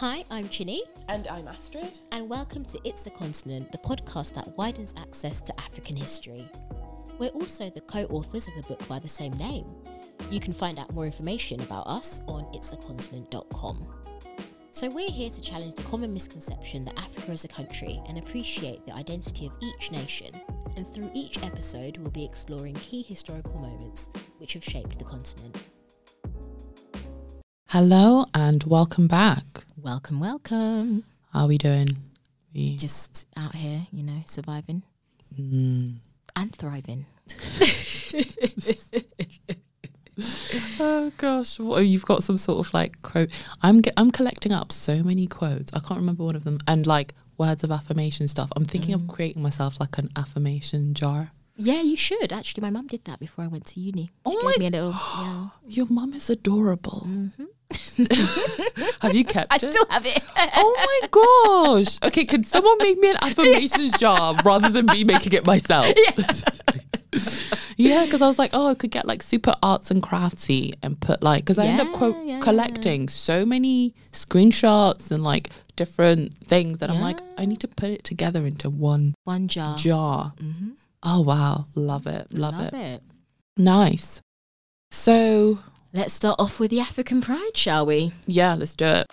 Hi, I'm Chinny, And I'm Astrid. and welcome to It's the Continent, the podcast that widens access to African history. We're also the co authors of the book by the same name. You can find out more information about us on itsthecontinent.com. So, we're here to challenge the common misconception that Africa is a country and appreciate the identity of each nation. And through each episode, we'll be exploring key historical moments which have shaped the continent. Hello and welcome back. Welcome, welcome. How are we doing? We, Just out here, you know, surviving Mm. and thriving. Oh gosh, what, you've got some sort of like quote. I'm I'm collecting up so many quotes. I can't remember one of them. And like words of affirmation stuff. I'm thinking of creating myself like an affirmation jar. Yeah, you should. Actually, my mum did that before I went to uni. She Oh my- me a little. Yeah. Your mum is adorable. Have you kept I it? still have it. Oh my gosh. Okay, can someone make me an affirmations jar rather than me making it myself? Yeah, because I was like, oh, I could get like super arts and craftsy and put like, because I end up Yeah, quote yeah. collecting so many screenshots and like different things that I'm like, I need to put it together into one One jar. jar. Mm-hmm. Oh, wow. Love it. Love, Love it. it. Nice. So, Let's start off with the African Pride, shall we? yeah, let's do it.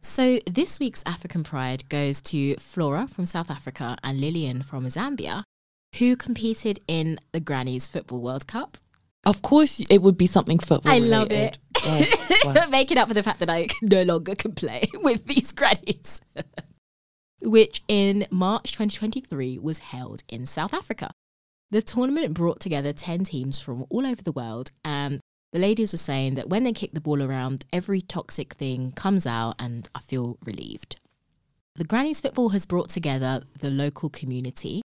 So, this week's African Pride goes to Flora from South Africa and Lillian from Zambia, who competed in the Grannies Football World Cup. Of course, it would be something football. I love related. Oh, wow. Making up for the fact that I no longer can play with these grannies. Which in March 2023 was held in South Africa. The tournament brought together 10 teams from all over the world, and the ladies were saying that when they kick the ball around, every toxic thing comes out, and I feel relieved. The Grannies Football has brought together the local community,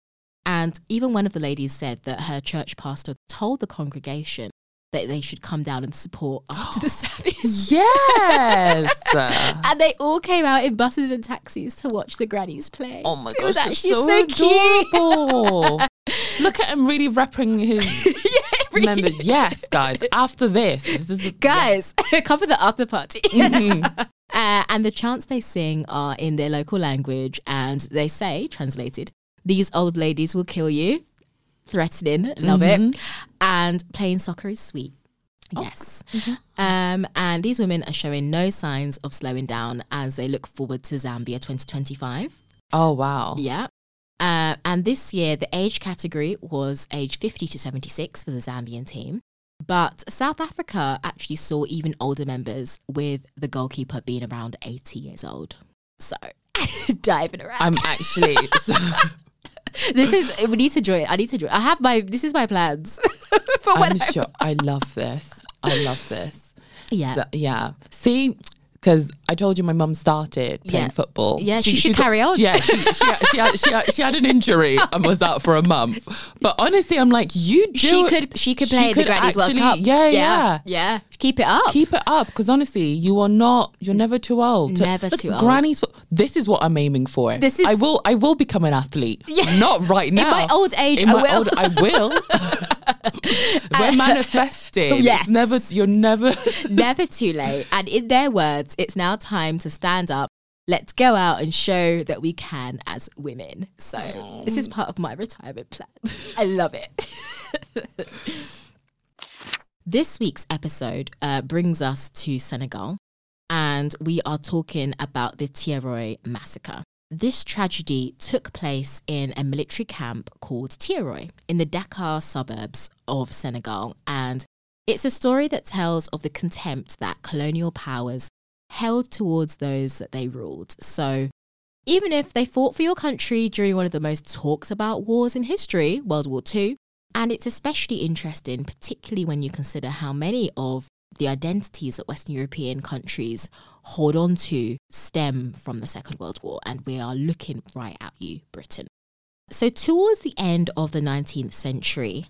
and even one of the ladies said that her church pastor told the congregation that they should come down and support after the service. Yes. And they all came out in buses and taxis to watch the grannies play. Oh my It gosh, was actually so, so cute. adorable. Look at him really repping his. members. Yes, guys. After this, this is Guys, come for the after party. Mhm. Uh, and the chants they sing are in their local language, and they say, translated, "These old ladies will kill you." Threatening, love it. And playing soccer is sweet. Yes. Um, and these women are showing no signs of slowing down as they look forward to Zambia 2025. Oh wow. Yeah. Uh, and this year, the age category was age 50 to 76 for the Zambian team. But South Africa actually saw even older members, with the goalkeeper being around 80 years old. So, diving around. I'm actually. this is, we need to join. I need to join. I have my, this is my plans for when I'm I- sure. I love this. I love this. Yeah. Yeah. See, because I told you my mum started playing Yeah. football. Yeah, she should got- carry on. Yeah, she, she, had- she, had, she, had, she had an injury and was out for a month. But honestly, I'm like, you do. she could, she could she play the could Granny's World actually- Cup. yeah, yeah. Yeah. Keep it up. keep it up because honestly you are not you're never too old To- Never look, too old. granny's this is what i'm aiming for This is- i will i will become an athlete Yeah. not right now In my old age, In I my will. old- i will we're manifesting Yes. it's never you're never Never too late. And in their words, it's now time to stand up. Let's go out and show that we can as women. So, this is part of my retirement plan. I love it. this week's episode uh, brings us to Senegal, and we are talking about the Thiaroye massacre. This tragedy took place in a military camp called Thiaroye in the Dakar suburbs of Senegal, and it's a story that tells of the contempt that colonial powers held towards those that they ruled. So, even if they fought for your country during one of the most talked about wars in history, World War II, and it's especially interesting, particularly when you consider how many of the identities that Western European countries hold on to stem from the Second World War, and we are looking right at you, Britain. So, towards the end of the 19th century,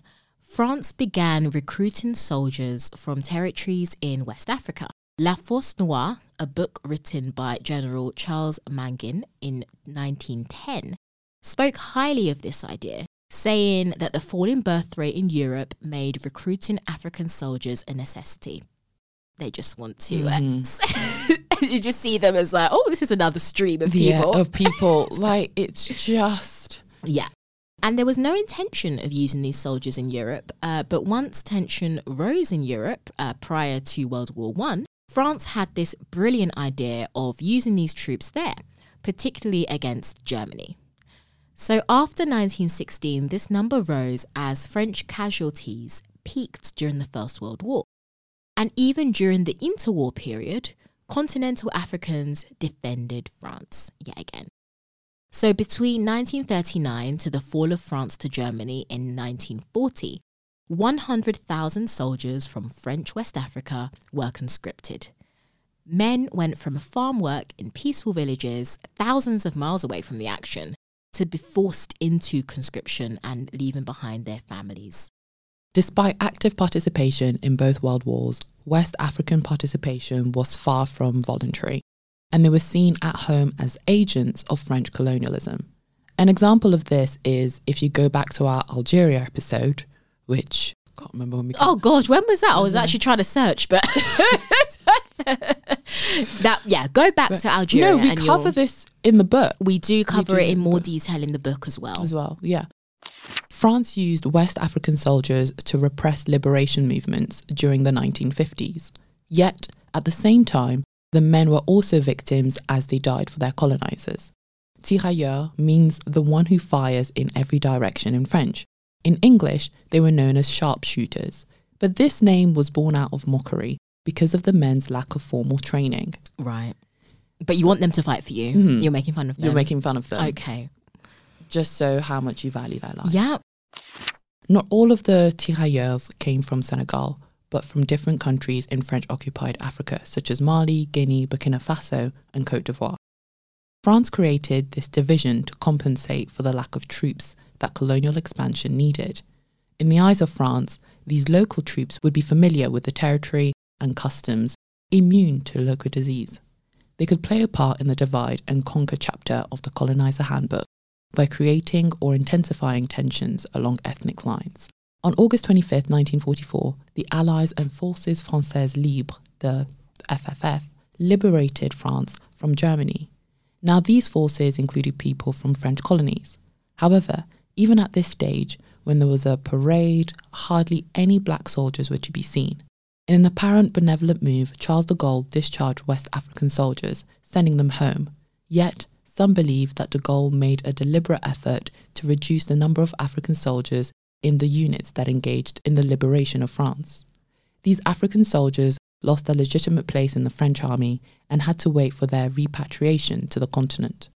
France began recruiting soldiers from territories in West Africa. La Force Noire, a book written by General Charles Mangin in 1910, spoke highly of this idea, saying that the falling birth rate in Europe made recruiting African soldiers a necessity. They just want to uh, you just see them as like, oh, this is another stream of Yeah, people. of people. like it's just Yeah. And there was no intention of using these soldiers in Europe, uh, but once tension rose in Europe uh, prior to World War One, France had this brilliant idea of using these troops there, particularly against Germany. So after 1916, this number rose as French casualties peaked during the First World War. And even during the interwar period, continental Africans defended France yet again. So between 1939 to the fall of France to Germany in 1940, 100,000 soldiers from French West Africa were conscripted. Men went from farm work in peaceful villages thousands of miles away from the action to be forced into conscription and leaving behind their families. Despite active participation in both world wars, West African participation was far from voluntary, and they were seen at home as agents of French colonialism. An example of this is if you go back to our Algeria episode, which I can't remember when we Oh God, when was that? I was actually trying to search, but that yeah, go back to Algeria. No, we and cover this in the book We do cover do it in in more book. detail in the book as well. as well. Yeah. France used West African soldiers to repress liberation movements during the 1950s. Yet, at the same time, the men were also victims as they died for their colonizers. Tirailleur means the one who fires in every direction in French. In English, they were known as sharpshooters, but this name was born out of mockery because of the men's lack of formal training. Right. But you want them to fight for you. Mhm. You're making fun of them. You're making fun of them, Okay. Just so how much you value their life. Yeah. Not all of the tirailleurs came from Senegal, but from different countries in French occupied Africa, such as Mali, Guinea, Burkina Faso, and Cote d'Ivoire. France created this division to compensate for the lack of troops that colonial expansion needed. In the eyes of France, these local troops would be familiar with the territory and customs, immune to local disease. They could play a part in the divide and conquer chapter of the colonizer handbook by creating or intensifying tensions along ethnic lines. On August 25, 1944, the Allies and Forces Françaises Libres, the FFF, liberated France from Germany. Now, these forces included people from French colonies. However, even at this stage, when there was a parade, hardly any black soldiers were to be seen. In an apparent benevolent move, Charles de Gaulle discharged West African soldiers, sending them home. Yet, some believe that de Gaulle made a deliberate effort to reduce the number of African soldiers in the units that engaged in the liberation of France. These African soldiers lost their legitimate place in the French army and had to wait for their repatriation to the continent.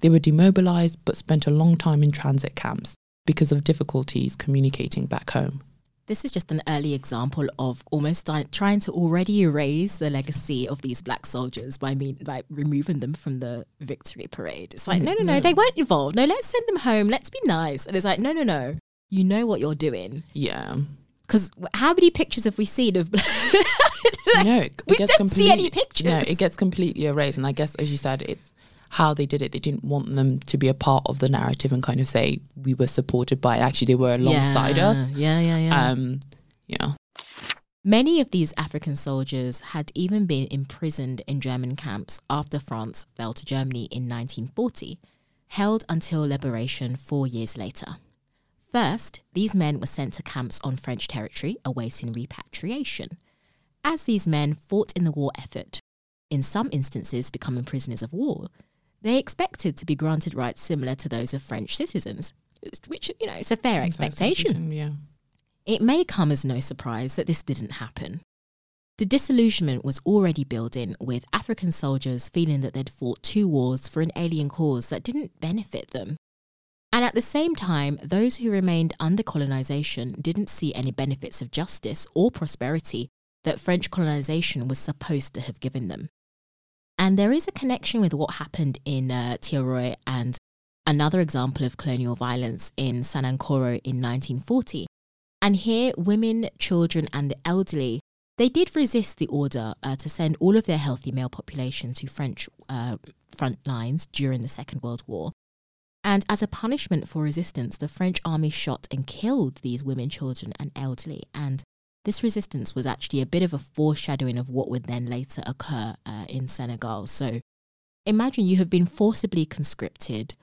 They were demobilized but spent a long time in transit camps because of difficulties communicating back home. This is just an early example of almost trying to already erase the legacy of these black soldiers by mean by removing them from the victory parade. It's like, mm, no, no, no, no. they weren't involved. No, let's send them home. Let's be nice. And it's like, no, no, no. You know what you're doing. Yeah. Because how many pictures have we seen of? black? No, we don't see any pictures. No, it gets completely erased. And I guess, as you said, it's how they did it. They didn't want them to be a part of the narrative and kind of say we were supported by. Actually, they were alongside yeah, us. Yeah, yeah, yeah. Um, yeah. Many of these African soldiers had even been imprisoned in German camps after France fell to Germany in 1940, held until liberation four years later. First, these men were sent to camps on French territory awaiting repatriation. As these men fought in the war effort, in some instances becoming prisoners of war, they expected to be granted rights similar to those of French citizens, which, you know, it's a fair expectation. Yeah. It may come as no surprise that this didn't happen. The disillusionment was already building, with African soldiers feeling that they'd fought two wars for an alien cause that didn't benefit them. And at the same time, those who remained under colonization didn't see any benefits of justice or prosperity that French colonization was supposed to have given them. And there is a connection with what happened in uh, Thiaroye and another example of colonial violence in Sanankoro in 1940. And here, women, children, and the elderly, they did resist the order uh, to send all of their healthy male population to French uh, front lines during the Second World War. And as a punishment for resistance, the French army shot and killed these women, children, and elderly. And this resistance was actually a bit of a foreshadowing of what would then later occur uh, in Senegal. So imagine you have been forcibly conscripted,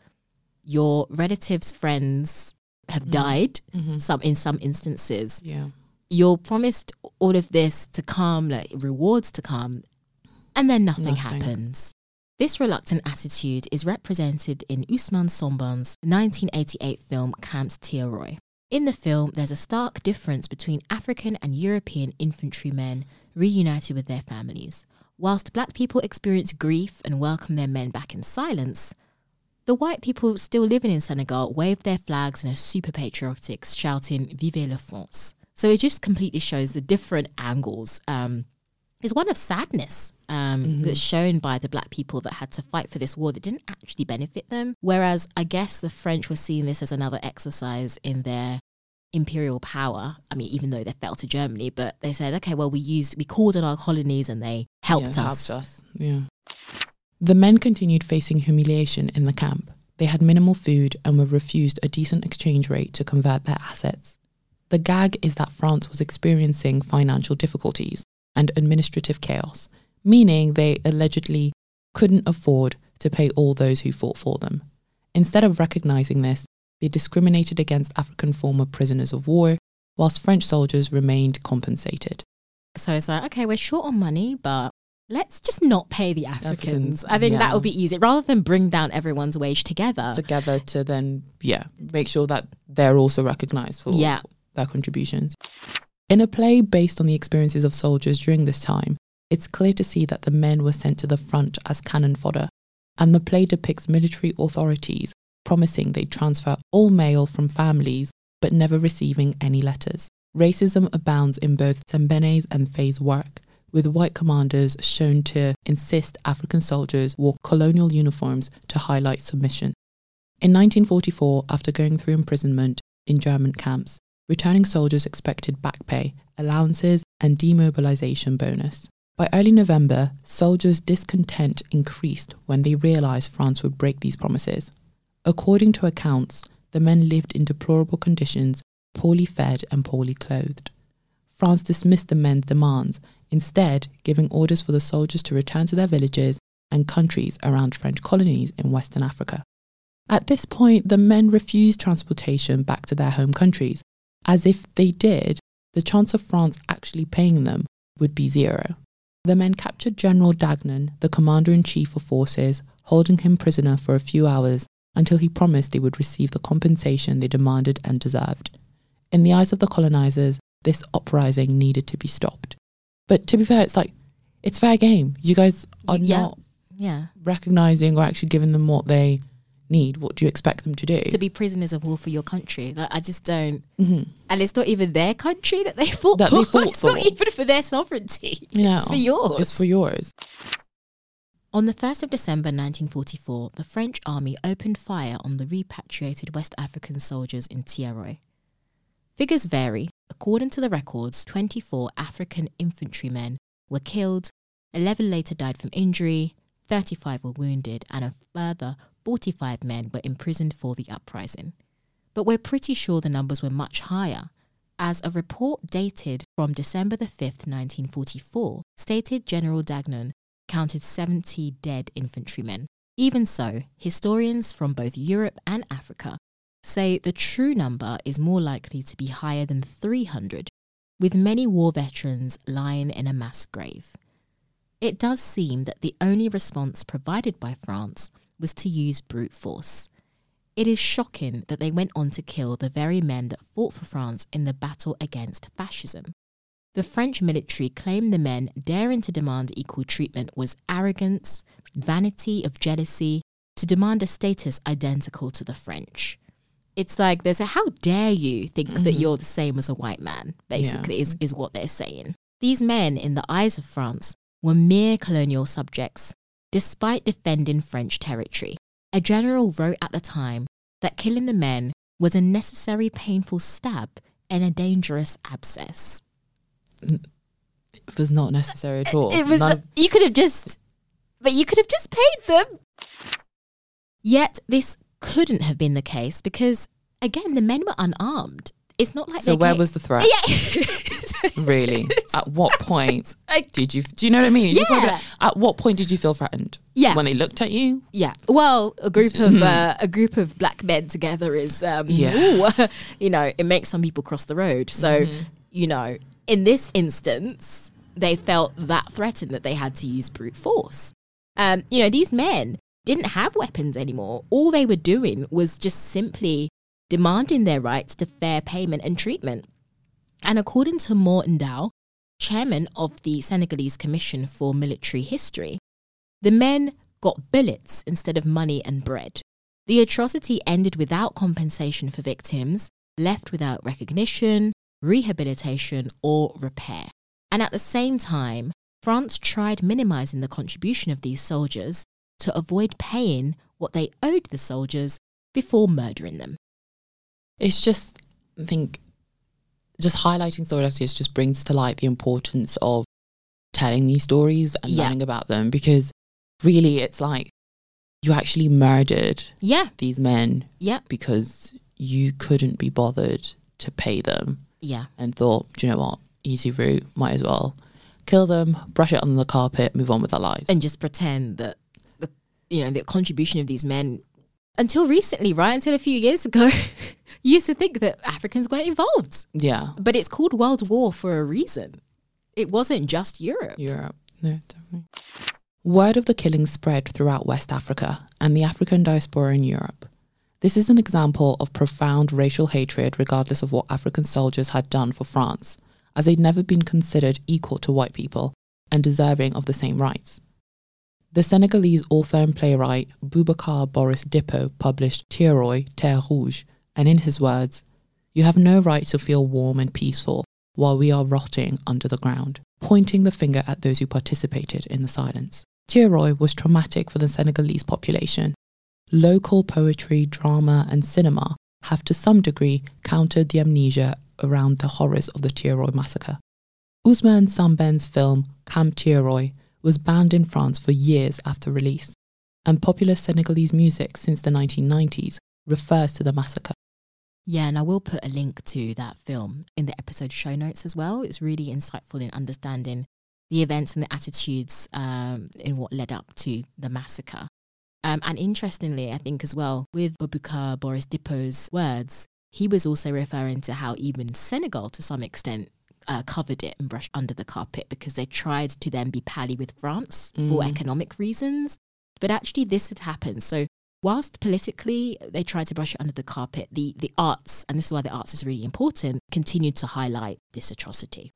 your relatives, friends have Mm. died, Mhm. some in some instances. Yeah. You're promised all of this to come, like rewards to come, and then nothing, Nothing. happens. This reluctant attitude is represented in Ousmane Sembene's 1988 film Camps Thiaroye. In the film, there's a stark difference between African and European infantrymen reunited with their families. Whilst black people experience grief and welcome their men back in silence, the white people still living in Senegal wave their flags and are super patriotic, shouting Vive la France. So it just completely shows the different angles. Um, it's one of sadness um, that's shown by the black people that had to fight for this war that didn't actually benefit them. Whereas I guess the French were seeing this as another exercise in their imperial power. I mean, even though they fell to Germany, but they said, okay, well, we used, we called on our colonies and they helped Yeah, us. Helped us. Yeah. The men continued facing humiliation in the camp. They had minimal food and were refused a decent exchange rate to convert their assets. The gag is that France was experiencing financial difficulties and administrative chaos, meaning they allegedly couldn't afford to pay all those who fought for them. Instead of recognizing this, they discriminated against African former prisoners of war, whilst French soldiers remained compensated. So it's like, okay, we're short on money, but let's just not pay the Africans. Africans, I think that would be easy rather than bring down everyone's wage together. together to then yeah make sure that they're also recognized for Yeah. their contributions in a play based on the experiences of soldiers during this time it's clear to see that the men were sent to the front as cannon fodder and the play depicts military authorities promising they'd transfer all mail from families but never receiving any letters racism abounds in both Sembene's and Faye's work with white commanders shown to insist African soldiers wore colonial uniforms to highlight submission. In 1944, after going through imprisonment in German camps, returning soldiers expected back pay, allowances, and demobilization bonus. By early November, soldiers' discontent increased when they realized France would break these promises. According to accounts, the men lived in deplorable conditions, poorly fed and poorly clothed. France dismissed the men's demands, instead, giving orders for the soldiers to return to their villages and countries around French colonies in Western Africa. At this point, the men refused transportation back to their home countries, as if they did, the chance of France actually paying them would be zero. The men captured General Dagnan, the commander in chief of forces, holding him prisoner for a few hours until he promised they would receive the compensation they demanded and deserved. In the eyes of the colonizers, this uprising needed to be stopped. But to be fair, it's like, it's fair game. You guys are Yeah. not yeah. recognizing or actually giving them what they need. What do you expect them to do? To be prisoners of war for your country. Like, I just don't. Mhm. And it's not even their country that they fought That for. they fought it's not even for their sovereignty. You know, it's for yours. It's for yours. On the 1st of December 1944, the French army opened fire on the repatriated West African soldiers in Thiaroye. Figures vary. According to the records, 24 African infantrymen were killed, 11 later died from injury, 35 were wounded, and a further 45 men were imprisoned for the uprising. But we're pretty sure the numbers were much higher, as a report dated from December the 5th, 1944, stated General Dagnan counted 70 dead infantrymen. Even so, historians from both Europe and Africa say the true number is more likely to be higher than 300, with many war veterans lying in a mass grave. It does seem that the only response provided by France was to use brute force. It is shocking that they went on to kill the very men that fought for France in the battle against fascism. The French military claimed the men daring to demand equal treatment was arrogance, vanity of jealousy, to demand a status identical to the French. It's like there's a how dare you think that Mhm. you're the same as a white man, basically, Yeah. is, is what they're saying. These men, in the eyes of France, were mere colonial subjects, despite defending French territory. A general wrote at the time that killing the men was a necessary painful stab and a dangerous abscess. It was not necessary at all. It was None you could have just but you could have just paid them. Yet this couldn't have been the case because again the men were unarmed. It's not like So where came- was the threat? yeah. Really? At what point did you? Do you know what I mean? You just wanna be Yeah. like, at what point did you feel threatened? Yeah. When they looked at you. Yeah. Well, a group of uh, a group of black men together is, um, Yeah. ooh, you know, it makes some people cross the road. So, you know, in this instance, they felt that threatened that they had to use brute force. Um, you know, these men didn't have weapons anymore. All they were doing was just simply demanding their rights to fair payment and treatment. And according to Morton Dow, chairman of the Senegalese Commission for Military History, the men got billets instead of money and bread. The atrocity ended without compensation for victims, left without recognition, rehabilitation, or repair. And at the same time, France tried minimizing the contribution of these soldiers to avoid paying what they owed the soldiers before murdering them. It's just, I think, just highlighting solidarity just brings to light the importance of telling these stories and Yeah. learning about them because really it's like you actually murdered Yeah, these men yeah, because you couldn't be bothered to pay them yeah, and thought, do you know what, easy route, might as well kill them, brush it under the carpet, move on with our lives. and just pretend that the you know the contribution of these men until recently, right until a few years ago, you used to think that Africans weren't involved. yeah, But it's called World War for a reason. It wasn't just Europe. Europe. No, definitely. Word of the killing spread throughout West Africa and the African diaspora in Europe. This is an example of profound racial hatred, regardless of what African soldiers had done for France, as they'd never been considered equal to white people and deserving of the same rights. The Senegalese author and playwright Boubacar Boris Diop published Thiaroye, Terre Rouge, and in his words, You have no right to feel warm and peaceful while we are rotting under the ground, pointing the finger at those who participated in the silence. Thiaroye was traumatic for the Senegalese population. Local poetry, drama, and cinema have to some degree countered the amnesia around the horrors of the Thiaroye massacre. Ousmane Sembene's film Camp Thiaroye was banned in France for years after release, and popular Senegalese music since the 1990s refers to the massacre. Yeah, and I will put a link to that film in the episode show notes as well. It's really insightful in understanding the events and the attitudes um, in what led up to the massacre. Um, and interestingly, I think as well, with Boubacar Boris Diop's words, he was also referring to how even Senegal, to some extent, uh, covered it and brushed under the carpet because they tried to then be pally with France for Mm. economic reasons. But actually, this had happened. So whilst politically they tried to brush it under the carpet, the, the arts, and this is why the arts is really important, continued to highlight this atrocity.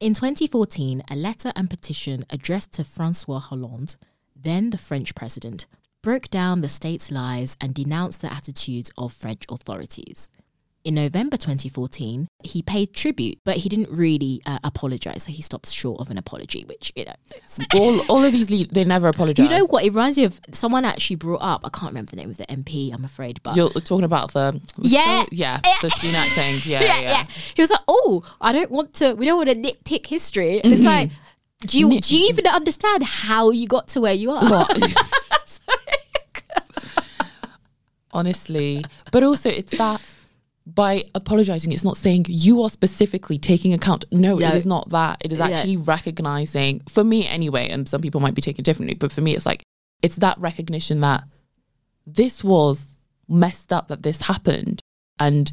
In 2014, a letter and petition addressed to Francois Hollande, then the French president, broke down the state's lies and denounced the attitudes of French authorities. In November 2014, he paid tribute, but he didn't really uh, apologize. So he stopped short of an apology, which, you know, it's, all, all of these, lead, they never apologize. you know what? It reminds me of someone actually brought up. I can't remember the name of the MP. I'm afraid, but You're talking about the Yeah. yeah, Yeah. the Sunak thing. Yeah, yeah. He was like, "Oh, I don't want to. We don't want to nitpick history." And it's like, do you do you even understand how you got to where you are? Honestly, but also it's that by apologizing, it's not saying you are specifically taking account. No, No. it is not that. It is Yeah. actually recognizing, for me anyway, and some people might be taking differently, but for me, it's like it's that recognition that this was messed up that this happened, and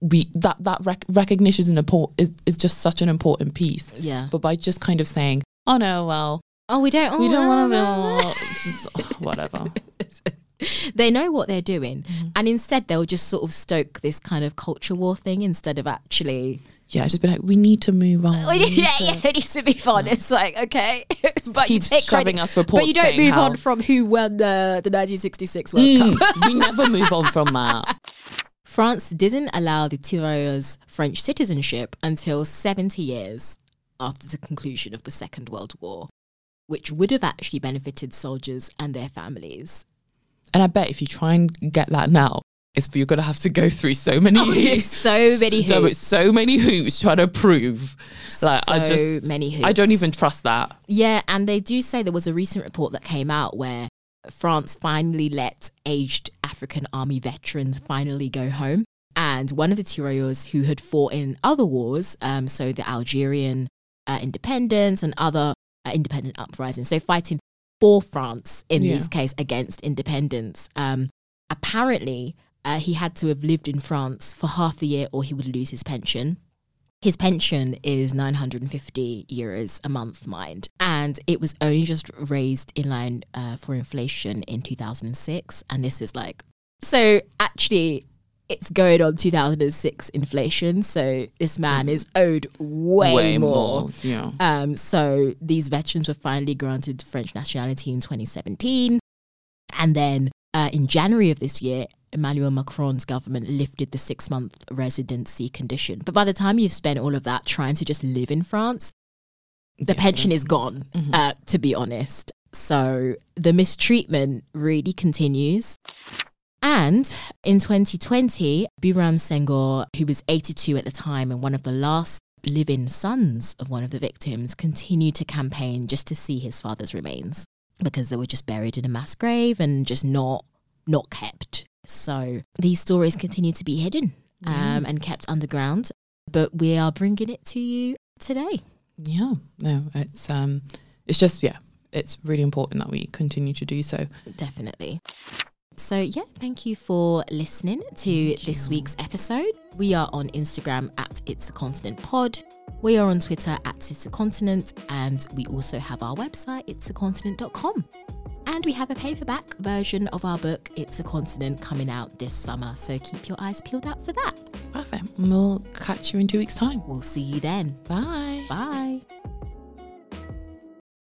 we that that rec- recognition is an import is is just such an important piece. Yeah. But by just kind of saying, oh no, well, Oh, we don't. we oh, don't want to no. just, oh, whatever. They know what they're doing, Mm-hmm. and instead they'll just sort of stoke this kind of culture war thing instead of actually. Yeah, just be like, we need to move on. Yeah, need yeah, to- it needs to be fun. It's like okay, but you keep take shoving us reports but you don't move how- on from who won the the 1966 World Mm, Cup. we never move on from that. France didn't allow the Tirailleurs French citizenship until 70 years after the conclusion of the Second World War, which would have actually benefited soldiers and their families. And I bet if you try and get that now, it's you're gonna have to go through so many, Oh, so many so, hoops. so many hoops trying to prove. Like I So just, many I don't even trust that. Yeah, and they do say there was a recent report that came out where France finally let aged African army veterans finally go home. And one of the tirailleurs who had fought in other wars, um, so the Algerian uh, independence and other uh, independent uprisings, so fighting for France in Yeah. this case against independence. Um, apparently, uh, he had to have lived in France for half the year or he would lose his pension. His pension is 950 euros a month, mind. And it was only just raised in line uh, for inflation in 2006. And this is like, so actually, it's going on 2006 inflation. So this man is owed way, more. Yeah. Um, so these veterans were finally granted French nationality in 2017. And then uh, in January of this year, Emmanuel Macron's government lifted the six month residency condition. But by the time you've spent all of that trying to just live in France, the Yeah, pension is gone, Mhm. uh, to be honest. So the mistreatment really continues. And in 2020, Biram Senghor, who was 82 at the time and one of the last living sons of one of the victims, continued to campaign just to see his father's remains because they were just buried in a mass grave and just not not kept. So these stories continue to be hidden um, and kept underground, but we are bringing it to you today. Yeah. No, it's um, it's just yeah, it's really important that we continue to do so. Definitely. So, yeah, thank you for listening to Thank this you. week's episode. We are on Instagram at It's a Continent Pod. We are on Twitter at It's a Continent. And we also have our website, It's a it'sacontinent.com. And we have a paperback version of our book, It's a Continent, coming out this summer. So keep your eyes peeled out for that. Perfect. And we'll catch you in two weeks' time. We'll see you then. Bye. Bye.